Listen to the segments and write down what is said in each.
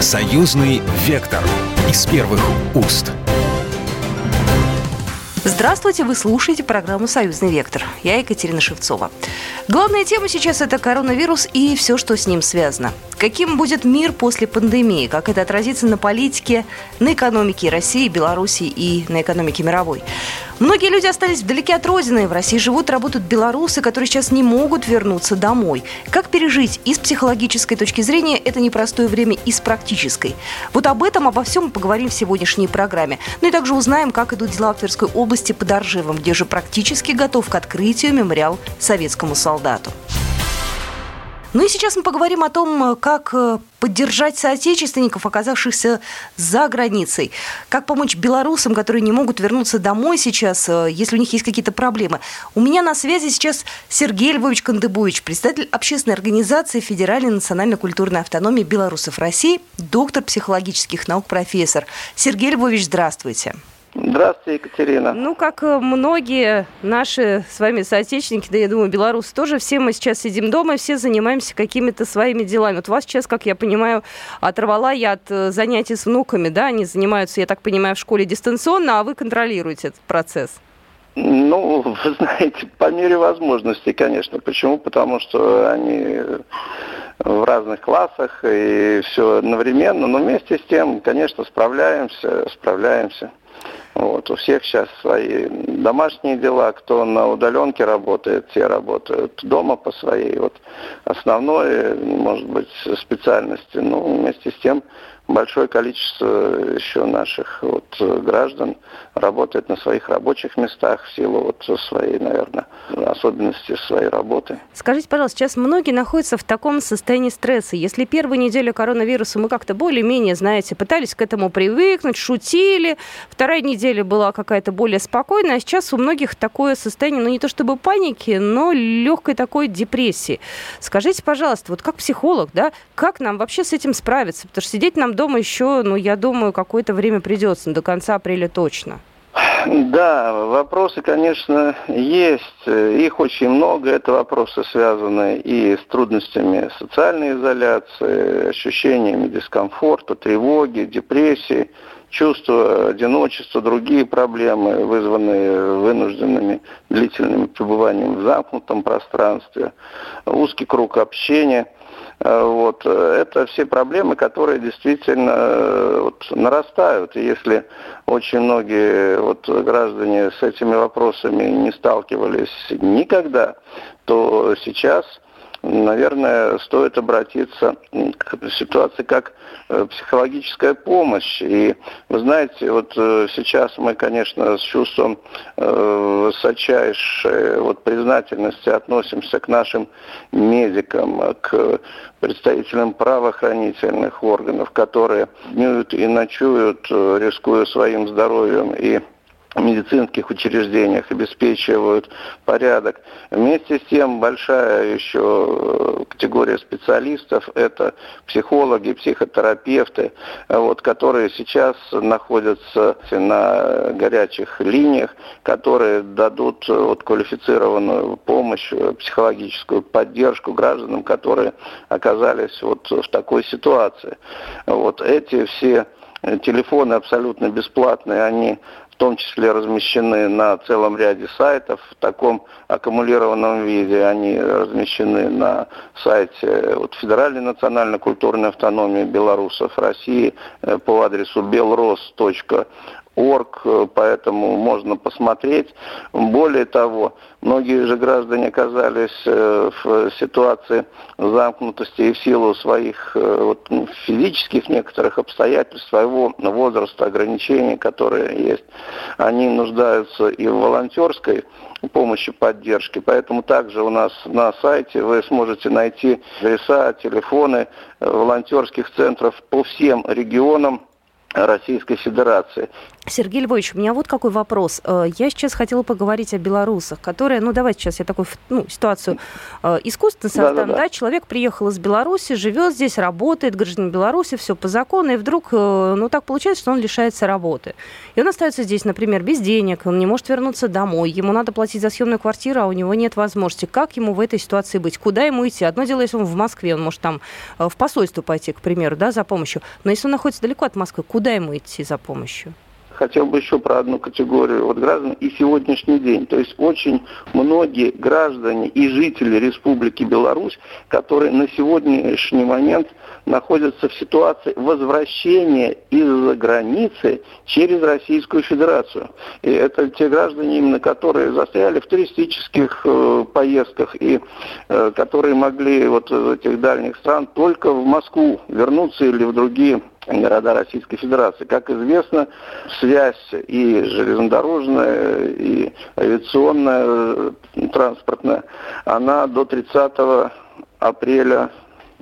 Союзный вектор из первых уст. Здравствуйте, вы слушаете программу «Союзный вектор». Я Екатерина Шевцова. Главная тема сейчас – это коронавирус и все, что с ним связано. Каким будет мир после пандемии? Как это отразится на политике, на экономике России, Беларуси и на экономике мировой? Многие люди остались вдалеке от родины. В России живут, работают белорусы, которые сейчас не могут вернуться домой. Как пережить и с психологической точки зрения это непростое время, и с практической? Вот об этом, обо всем мы поговорим в сегодняшней программе. Ну и также узнаем, как идут дела в Тверской области под Оржевом, где же практически готов к открытию мемориал советскому солдату. Ну и сейчас мы поговорим о том, как э, поддержать соотечественников, оказавшихся за границей, как помочь белорусам, которые не могут вернуться домой сейчас, э, если у них есть какие-то проблемы. У меня на связи сейчас Сергей Львович Кандыбович, представитель общественной организации Федеральной национально-культурной автономии белорусов России, доктор психологических наук, профессор. Сергей Львович, здравствуйте. Здравствуйте, Екатерина. Ну, как э, многие наши с вами соотечественники, да я думаю, белорусы тоже, все мы сейчас сидим дома, все занимаемся какими-то своими делами. Вот вас сейчас, как я понимаю, оторвала я от э, занятий с внуками, да, они занимаются, я так понимаю, в школе дистанционно, а вы контролируете этот процесс. Ну, вы знаете, по мере возможностей, конечно. Почему? Потому что они в разных классах и все одновременно, но вместе с тем, конечно, справляемся, справляемся. Вот. У всех сейчас свои домашние дела, кто на удаленке работает, те работают дома по своей вот основной, может быть, специальности. Но вместе с тем большое количество еще наших вот граждан работает на своих рабочих местах в силу вот своей, наверное, особенности своей работы. Скажите, пожалуйста, сейчас многие находятся в таком состоянии стресса. Если первую неделю коронавируса мы как-то более-менее, знаете, пытались к этому привыкнуть, шутили, вторая неделя была какая-то более спокойная, а сейчас у многих такое состояние, ну не то чтобы паники, но легкой такой депрессии. Скажите, пожалуйста, вот как психолог, да, как нам вообще с этим справиться? Потому что сидеть нам дома еще, ну, я думаю, какое-то время придется, до конца апреля точно. Да, вопросы, конечно, есть. Их очень много. Это вопросы, связанные и с трудностями социальной изоляции, ощущениями дискомфорта, тревоги, депрессии, чувство одиночества, другие проблемы, вызванные вынужденными длительным пребыванием в замкнутом пространстве, узкий круг общения – Э, вот. Это все проблемы, которые действительно э, вот, нарастают. И если очень многие вот, граждане с этими вопросами не сталкивались никогда, то сейчас наверное, стоит обратиться к ситуации как э, психологическая помощь. И вы знаете, вот э, сейчас мы, конечно, с чувством э, высочайшей вот, признательности относимся к нашим медикам, к представителям правоохранительных органов, которые днюют и ночуют, рискуя своим здоровьем и медицинских учреждениях обеспечивают порядок. Вместе с тем большая еще категория специалистов – это психологи, психотерапевты, вот, которые сейчас находятся на горячих линиях, которые дадут вот, квалифицированную помощь, психологическую поддержку гражданам, которые оказались вот в такой ситуации. Вот эти все телефоны абсолютно бесплатные, они в том числе размещены на целом ряде сайтов в таком аккумулированном виде. Они размещены на сайте вот, Федеральной национально-культурной автономии белорусов России э, по адресу belros.ru орг, э, поэтому можно посмотреть. Более того, многие же граждане оказались э, в ситуации замкнутости и в силу своих э, вот, ну, физических некоторых обстоятельств, своего возраста, ограничений, которые есть. Они нуждаются и в волонтерской помощи, поддержки. Поэтому также у нас на сайте вы сможете найти адреса, телефоны волонтерских центров по всем регионам Российской Федерации. Сергей Львович, у меня вот какой вопрос. Э, я сейчас хотела поговорить о белорусах, которые, ну давайте сейчас я такую ну, ситуацию э, искусственно создам. Да, да, да. да, человек приехал из Беларуси, живет здесь, работает, гражданин Беларуси, все по закону, и вдруг, э, ну так получается, что он лишается работы. И он остается здесь, например, без денег, он не может вернуться домой, ему надо платить за съемную квартиру, а у него нет возможности. Как ему в этой ситуации быть? Куда ему идти? Одно дело, если он в Москве, он может там в посольство пойти, к примеру, да, за помощью. Но если он находится далеко от Москвы, куда ему идти за помощью? хотел бы еще про одну категорию вот граждан и сегодняшний день. То есть очень многие граждане и жители Республики Беларусь, которые на сегодняшний момент находятся в ситуации возвращения из-за границы через Российскую Федерацию. И это те граждане, именно которые застряли в туристических э, поездках и э, которые могли вот из этих дальних стран только в Москву вернуться или в другие города Российской Федерации. Как известно, связь и железнодорожная, и авиационная, транспортная, она до 30 апреля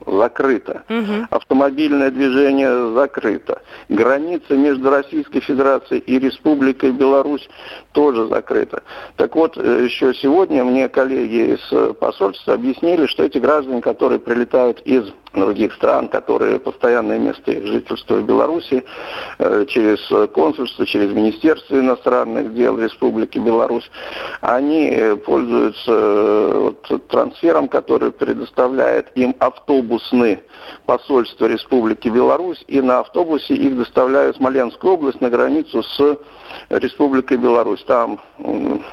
закрыто. Угу. Автомобильное движение закрыто. Граница между Российской Федерацией и Республикой Беларусь тоже закрыта. Так вот, э, еще сегодня мне коллеги из посольства объяснили, что эти граждане, которые прилетают из других стран, которые постоянное место их жительства в Беларуси, э, через консульство, через Министерство иностранных дел Республики Беларусь, они э, пользуются э, вот, трансфером, который предоставляет им автобусный посольство Республики Беларусь, и на автобусе их доставляют в Смоленскую область на границу с Республикой Беларусь. Там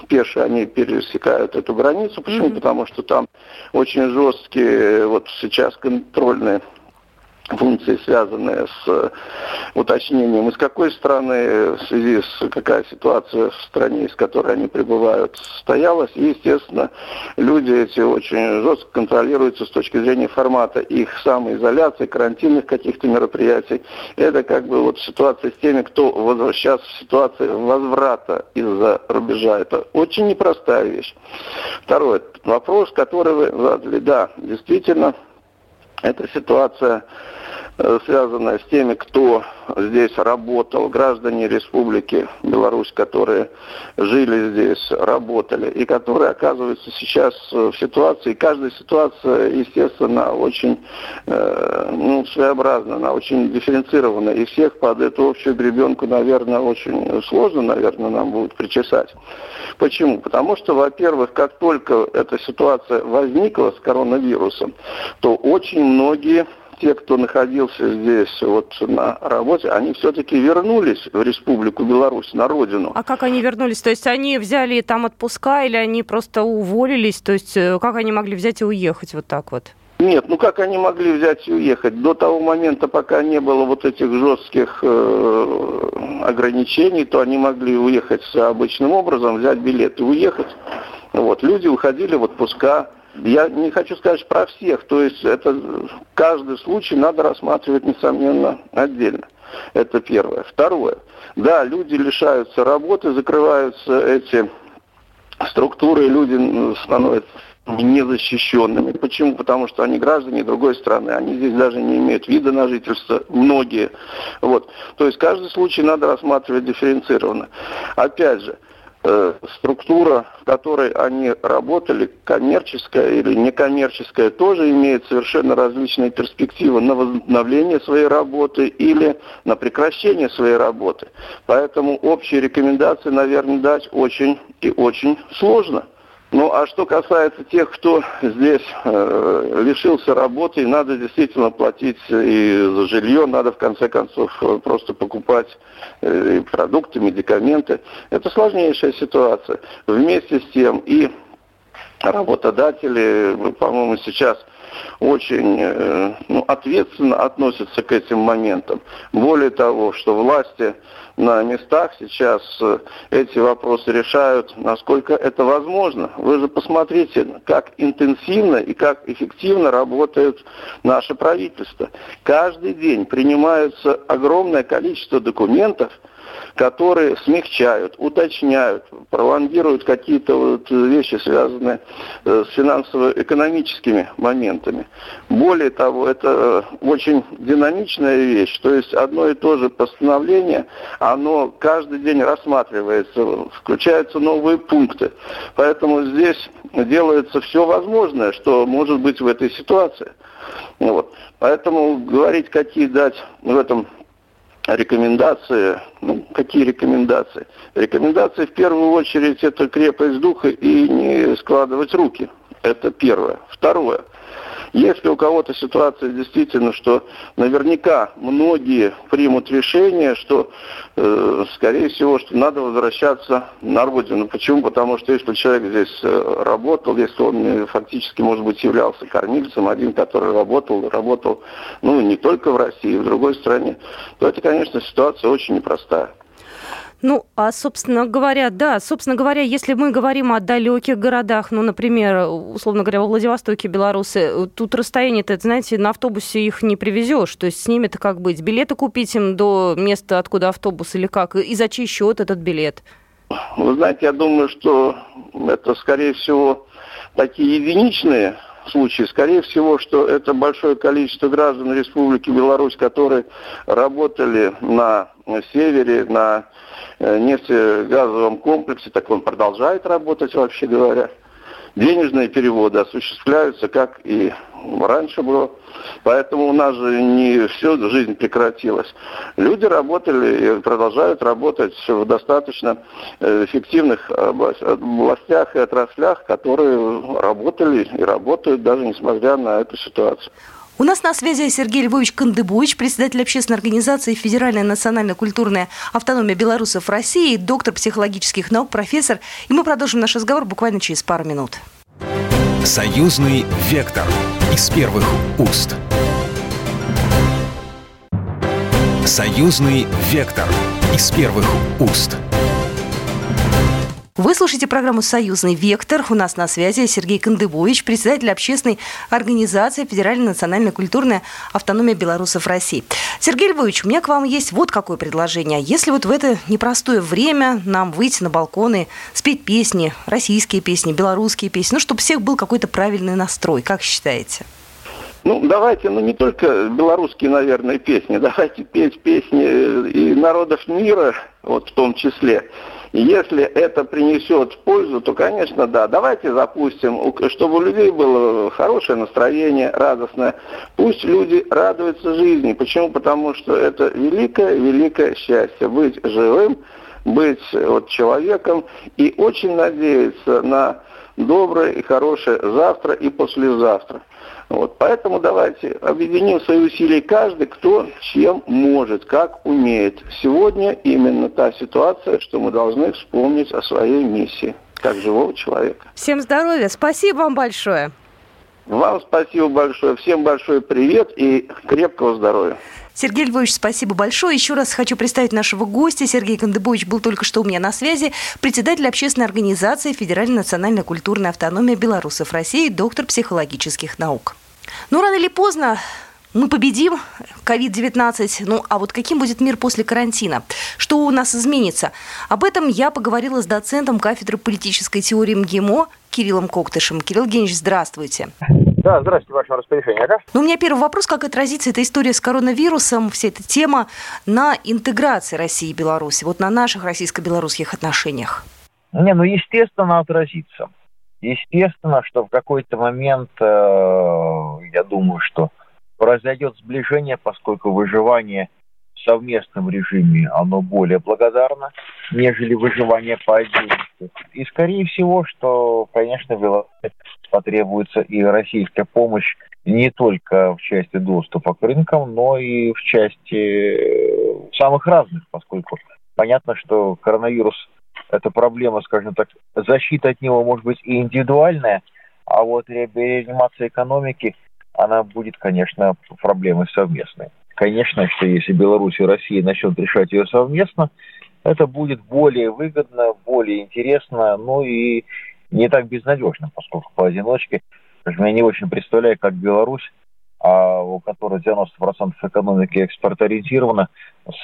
пеши они пересекают эту границу. Почему? Mm-hmm. Потому что там очень жесткие вот сейчас контрольные функции, связанные с э, уточнением, из какой страны, в связи с какая ситуация в стране, из которой они прибывают, состоялась. И, естественно, люди эти очень жестко контролируются с точки зрения формата их самоизоляции, карантинных каких-то мероприятий. Это как бы вот ситуация с теми, кто возвращается в ситуации возврата из-за рубежа. Это очень непростая вещь. Второй вопрос, который вы задали. Да, действительно, эта ситуация связанная с теми, кто здесь работал, граждане Республики Беларусь, которые жили здесь, работали, и которые оказываются сейчас в ситуации, каждая ситуация, естественно, очень э, ну, своеобразна, она очень дифференцирована, и всех под эту общую гребенку, наверное, очень сложно, наверное, нам будет причесать. Почему? Потому что, во-первых, как только эта ситуация возникла с коронавирусом, то очень многие те, кто находился здесь вот на работе, они все-таки вернулись в Республику Беларусь, на родину. А как они вернулись? То есть они взяли там отпуска или они просто уволились? То есть э, как они могли взять и уехать вот так вот? Нет, ну как они могли взять и уехать? До того момента, пока не было вот этих жестких э, ограничений, то они могли уехать обычным образом, взять билет и уехать. Вот, люди уходили в отпуска, я не хочу сказать про всех, то есть это каждый случай надо рассматривать, несомненно, отдельно. Это первое. Второе. Да, люди лишаются работы, закрываются эти структуры, люди становятся незащищенными. Почему? Потому что они граждане другой страны, они здесь даже не имеют вида на жительство, многие. Вот. То есть каждый случай надо рассматривать дифференцированно. Опять же, структура, в которой они работали, коммерческая или некоммерческая, тоже имеет совершенно различные перспективы на возобновление своей работы или на прекращение своей работы. Поэтому общие рекомендации, наверное, дать очень и очень сложно. Ну, а что касается тех, кто здесь э, лишился работы, надо действительно платить и за жилье, надо в конце концов э, просто покупать э, продукты, медикаменты. Это сложнейшая ситуация. Вместе с тем и работодатели, по-моему, сейчас очень э, ну, ответственно относятся к этим моментам. Более того, что власти на местах сейчас э, эти вопросы решают, насколько это возможно. Вы же посмотрите, как интенсивно и как эффективно работает наше правительство. Каждый день принимаются огромное количество документов – которые смягчают, уточняют, пролонгируют какие-то вот вещи, связанные э, с финансово-экономическими моментами. Более того, это э, очень динамичная вещь, то есть одно и то же постановление, оно каждый день рассматривается, включаются новые пункты. Поэтому здесь делается все возможное, что может быть в этой ситуации. Вот. Поэтому говорить, какие дать в этом рекомендации, ну, какие рекомендации? Рекомендации в первую очередь это крепость духа и не складывать руки. Это первое. Второе. Если у кого-то ситуация действительно, что наверняка многие примут решение, что, э, скорее всего, что надо возвращаться на родину. Почему? Потому что если человек здесь э, работал, если он фактически, может быть, являлся кормильцем, один, который работал, работал, ну, не только в России, в другой стране, то это, конечно, ситуация очень непростая. Ну, а, собственно говоря, да, собственно говоря, если мы говорим о далеких городах, ну, например, условно говоря, во Владивостоке белорусы, тут расстояние-то, знаете, на автобусе их не привезешь, то есть с ними-то как быть? Билеты купить им до места, откуда автобус или как? И за чей счет этот билет? Вы знаете, я думаю, что это, скорее всего, такие единичные случаи. Скорее всего, что это большое количество граждан Республики Беларусь, которые работали на севере, на э, нефтегазовом комплексе, так он продолжает работать, вообще говоря. Денежные переводы осуществляются, как и раньше было. Поэтому у нас же не всю жизнь прекратилась. Люди работали и продолжают работать в достаточно э, эффективных областях и отраслях, которые работали и работают даже несмотря на эту ситуацию. У нас на связи Сергей Львович Кандыбович, председатель общественной организации Федеральная национально-культурная автономия белорусов России, доктор психологических наук, профессор. И мы продолжим наш разговор буквально через пару минут. Союзный вектор из первых уст. Союзный вектор из первых уст. Вы слушаете программу «Союзный вектор». У нас на связи Сергей Кандыбович, председатель общественной организации Федеральная национальная культурная автономия белорусов России. Сергей Львович, у меня к вам есть вот какое предложение. Если вот в это непростое время нам выйти на балконы, спеть песни, российские песни, белорусские песни, ну, чтобы всех был какой-то правильный настрой, как считаете? Ну, давайте, ну, не только белорусские, наверное, песни, давайте петь песни и народов мира, вот в том числе. Если это принесет пользу, то, конечно, да. Давайте запустим, чтобы у людей было хорошее настроение, радостное. Пусть люди радуются жизни. Почему? Потому что это великое-великое счастье быть живым, быть вот, человеком и очень надеяться на доброе и хорошее завтра и послезавтра. Вот, поэтому давайте объединим свои усилия каждый, кто чем может, как умеет. Сегодня именно та ситуация, что мы должны вспомнить о своей миссии, как живого человека. Всем здоровья, спасибо вам большое. Вам спасибо большое, всем большой привет и крепкого здоровья. Сергей Львович, спасибо большое. Еще раз хочу представить нашего гостя. Сергей Кандыбович был только что у меня на связи. Председатель общественной организации Федеральная национальная культурная автономия белорусов России, доктор психологических наук. Ну, рано или поздно мы победим COVID-19. Ну, а вот каким будет мир после карантина? Что у нас изменится? Об этом я поговорила с доцентом кафедры политической теории МГИМО Кириллом Коктышем. Кирилл Евгеньевич, здравствуйте. Да, здравствуйте, ваше распоряжение. Ага. Ну, у меня первый вопрос, как отразится эта история с коронавирусом, вся эта тема на интеграции России и Беларуси, вот на наших российско-белорусских отношениях? Не, ну, естественно, отразится. Естественно, что в какой-то момент, э, я думаю, что произойдет сближение, поскольку выживание совместном режиме, оно более благодарно, нежели выживание по отдельности. И, скорее всего, что, конечно, потребуется и российская помощь не только в части доступа к рынкам, но и в части э, самых разных, поскольку понятно, что коронавирус эта проблема, скажем так, защита от него может быть и индивидуальная, а вот реанимация экономики, она будет, конечно, проблемой совместной. Конечно, что если Беларусь и Россия начнут решать ее совместно, это будет более выгодно, более интересно, ну и не так безнадежно, поскольку поодиночке, я не очень представляю, как Беларусь, а у которой 90% экономики экспортоориентирована,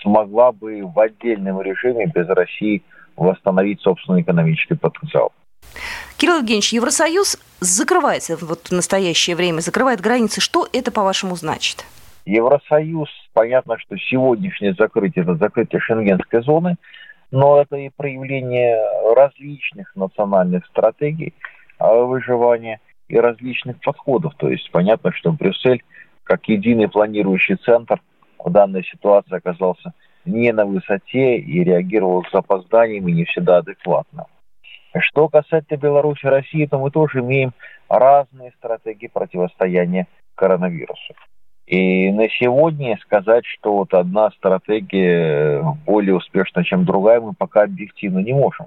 смогла бы в отдельном режиме без России восстановить собственный экономический потенциал. Кирилл Евгеньевич, Евросоюз закрывается вот в настоящее время, закрывает границы. Что это, по-вашему, значит? Евросоюз, понятно, что сегодняшнее закрытие – это закрытие шенгенской зоны, но это и проявление различных национальных стратегий а, выживания и различных подходов. То есть понятно, что Брюссель, как единый планирующий центр, в данной ситуации оказался не на высоте и реагировал с запозданием и не всегда адекватно. Что касается Беларуси и России, то мы тоже имеем разные стратегии противостояния коронавирусу. И на сегодня сказать, что вот одна стратегия более успешна, чем другая, мы пока объективно не можем.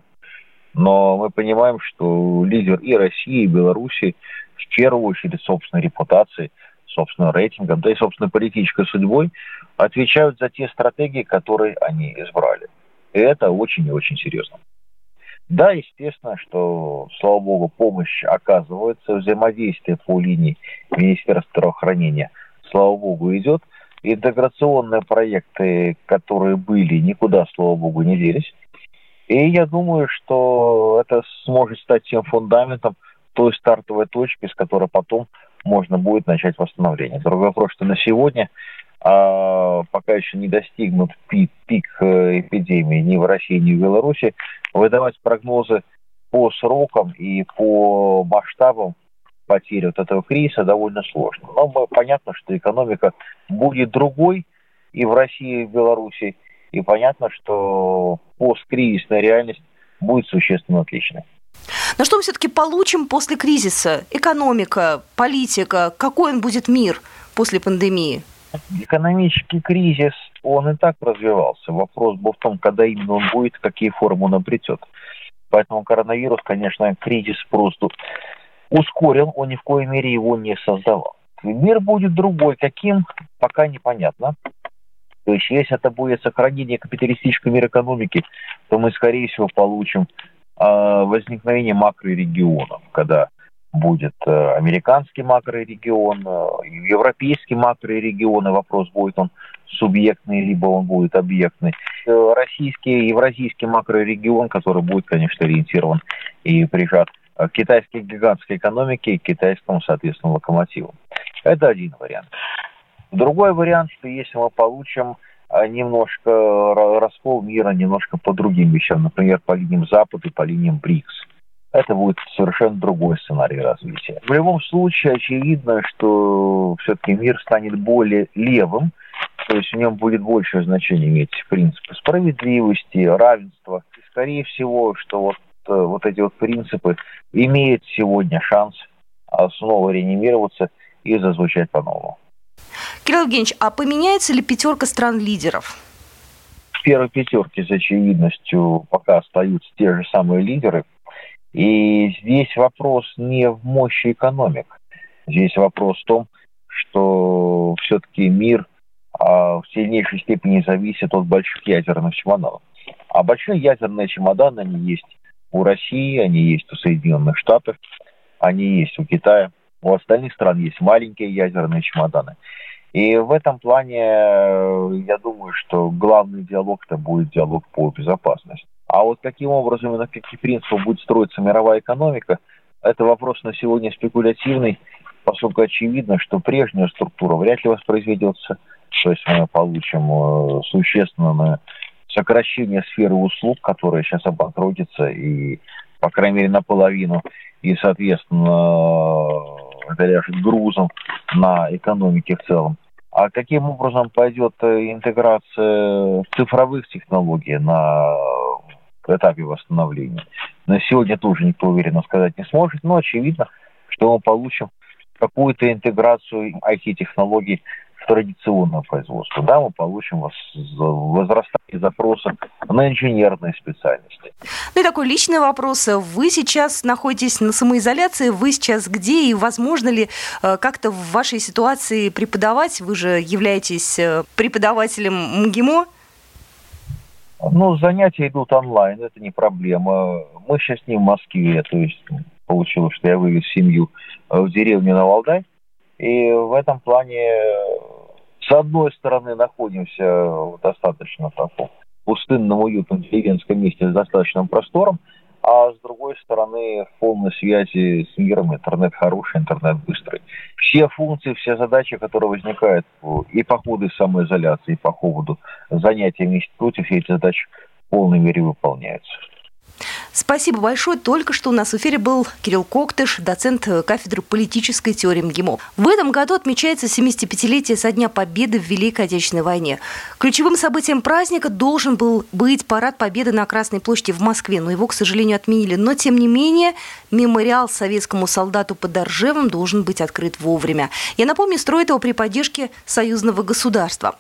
Но мы понимаем, что лидер и России, и Беларуси в первую очередь собственной репутацией, собственным рейтингом, да и собственной политической судьбой отвечают за те стратегии, которые они избрали. И это очень и очень серьезно. Да, естественно, что, слава богу, помощь оказывается, взаимодействие по линии Министерства здравоохранения, слава богу, идет. Интеграционные проекты, которые были, никуда, слава богу, не делись. И я думаю, что это сможет стать тем фундаментом той стартовой точки, с которой потом можно будет начать восстановление. Другой вопрос, что на сегодня а, пока еще не достигнут пик, пик э, эпидемии ни в России, ни в Беларуси, выдавать прогнозы по срокам и по масштабам потери вот этого кризиса довольно сложно. Но понятно, что экономика будет другой и в России, и в Беларуси, и понятно, что посткризисная реальность будет существенно отличной. Но что мы все-таки получим после кризиса? Экономика, политика, какой он будет мир после пандемии? Экономический кризис, он и так развивался. Вопрос был в том, когда именно он будет, какие формы он обретет. Поэтому коронавирус, конечно, кризис просто ускорил, он ни в коей мере его не создавал. Мир будет другой, каким, пока непонятно. То есть, если это будет сохранение капиталистической мира экономики, то мы, скорее всего, получим э, возникновение макрорегионов, когда будет э, американский макрорегион, э, европейский макрорегион, и вопрос будет он субъектный, либо он будет объектный. Э, российский, евразийский макрорегион, который будет, конечно, ориентирован и прижат к китайской гигантской экономике и китайскому, соответственно, локомотиву. Это один вариант. Другой вариант, что если мы получим немножко раскол мира немножко по другим вещам, например, по линиям Запада и по линиям БРИКС – это будет совершенно другой сценарий развития. В любом случае, очевидно, что все-таки мир станет более левым, то есть в нем будет большее значение иметь принципы справедливости, равенства. И, скорее всего, что вот, э, вот эти вот принципы имеют сегодня шанс снова реанимироваться и зазвучать по-новому. Кирилл Евгеньевич, а поменяется ли пятерка стран-лидеров? В первой пятерке с очевидностью пока остаются те же самые лидеры – и здесь вопрос не в мощи экономик. Здесь вопрос в том, что все-таки мир а, в сильнейшей степени зависит от больших ядерных чемоданов. А большие ядерные чемоданы, они есть у России, они есть у Соединенных Штатов, они есть у Китая. У остальных стран есть маленькие ядерные чемоданы. И в этом плане я думаю, что главный диалог это будет диалог по безопасности. А вот каким образом и на каких принципах будет строиться мировая экономика, это вопрос на сегодня спекулятивный, поскольку очевидно, что прежняя структура вряд ли воспроизведется. То есть мы получим э, существенное сокращение сферы услуг, которая сейчас обанкротится и, по крайней мере, наполовину, и, соответственно, это грузом на экономике в целом. А каким образом пойдет э, интеграция цифровых технологий на этапе восстановления. На сегодня тоже никто уверенно сказать не сможет, но очевидно, что мы получим какую-то интеграцию IT-технологий в традиционное производство. Да, мы получим возрастание запроса на инженерные специальности. Ну и такой личный вопрос. Вы сейчас находитесь на самоизоляции, вы сейчас где и возможно ли э, как-то в вашей ситуации преподавать? Вы же являетесь э, преподавателем МГИМО. Ну, занятия идут онлайн, это не проблема. Мы сейчас не в Москве, то есть получилось, что я вывез семью э, в деревню на Валдай, И в этом плане, с одной стороны, находимся в достаточно таком пустынном, уютном деревенском месте с достаточным простором, а с другой стороны в полной связи с миром, интернет хороший, интернет быстрый. Все функции, все задачи, которые возникают и по ходу самоизоляции, и по ходу занятий в институте, все эти задачи в полной мере выполняются. Спасибо большое. Только что у нас в эфире был Кирилл Коктыш, доцент кафедры политической теории МГИМО. В этом году отмечается 75-летие со дня Победы в Великой Отечественной войне. Ключевым событием праздника должен был быть парад Победы на Красной площади в Москве, но его, к сожалению, отменили. Но, тем не менее, мемориал советскому солдату под Оржевом должен быть открыт вовремя. Я напомню, строит его при поддержке союзного государства.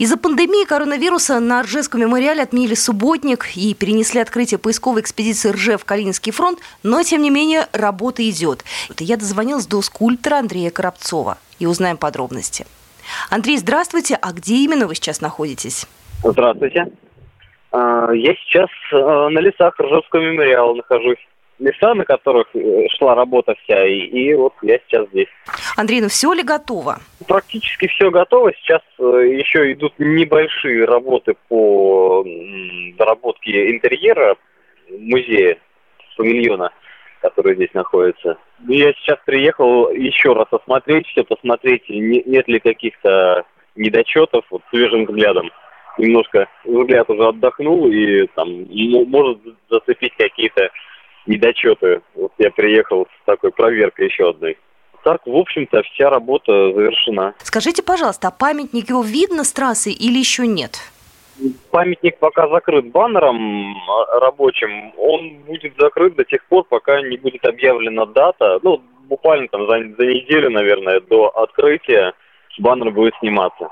Из-за пандемии коронавируса на Ржевском мемориале отменили субботник и перенесли открытие поисковой экспедиции Ржев Калининский фронт, но, тем не менее, работа идет. Я дозвонилась до скульптора Андрея Коробцова и узнаем подробности. Андрей, здравствуйте. А где именно вы сейчас находитесь? Здравствуйте. А, я сейчас а, на лесах Ржевского мемориала нахожусь места, на которых э, шла работа вся, и, и вот я сейчас здесь. Андрей, ну все ли готово? Практически все готово. Сейчас э, еще идут небольшие работы по доработке интерьера музея павильона, который здесь находится. Я сейчас приехал еще раз осмотреть все, посмотреть, нет ли каких-то недочетов вот, свежим взглядом. Немножко взгляд уже отдохнул и там может зацепить какие-то недочеты. Вот я приехал с такой проверкой еще одной. Так, в общем-то, вся работа завершена. Скажите, пожалуйста, а памятник его видно с трассы или еще нет? Памятник пока закрыт баннером а, рабочим. Он будет закрыт до тех пор, пока не будет объявлена дата. Ну, буквально там за, за неделю, наверное, до открытия баннер будет сниматься.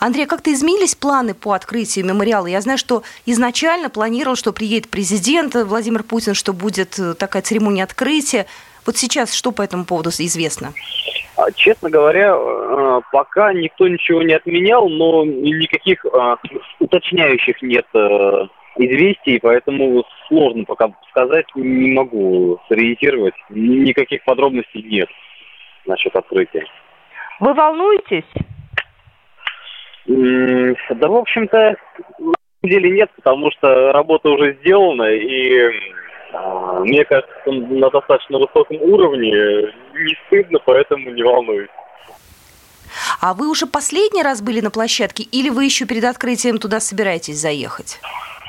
Андрей, как-то изменились планы по открытию мемориала? Я знаю, что изначально планировал, что приедет президент Владимир Путин, что будет э, такая церемония открытия. Вот сейчас что по этому поводу известно? А, честно говоря, э, пока никто ничего не отменял, но никаких а, уточняющих нет э, известий, поэтому сложно пока сказать, не могу сориентировать. Никаких подробностей нет насчет открытия. Вы волнуетесь? Да, в общем-то, на самом деле нет, потому что работа уже сделана, и а, мне кажется, на достаточно высоком уровне не стыдно, поэтому не волнуюсь. А вы уже последний раз были на площадке или вы еще перед открытием туда собираетесь заехать?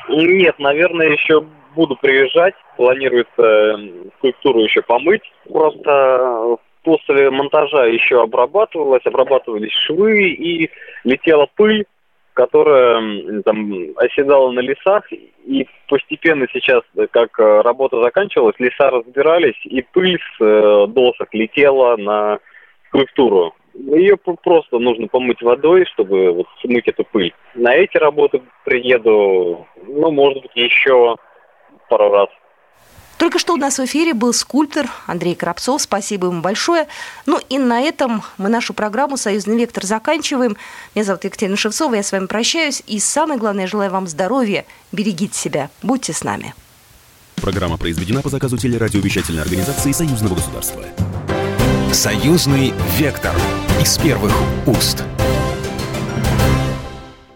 Нет, наверное, еще буду приезжать. Планируется скульптуру еще помыть. Просто после монтажа еще обрабатывалось, обрабатывались швы и летела пыль, которая там оседала на лесах, и постепенно сейчас, как э, работа заканчивалась, леса разбирались, и пыль с э, досок летела на скульптуру. Ее просто нужно помыть водой, чтобы вот смыть эту пыль. На эти работы приеду, ну, может быть, еще пару раз. Только что у нас в эфире был скульптор Андрей Коробцов. Спасибо ему большое. Ну и на этом мы нашу программу «Союзный вектор» заканчиваем. Меня зовут Екатерина Шевцова, я с вами прощаюсь. И самое главное, я желаю вам здоровья, берегите себя, будьте с нами. Программа произведена по заказу телерадиовещательной организации Союзного государства. «Союзный вектор» из первых уст.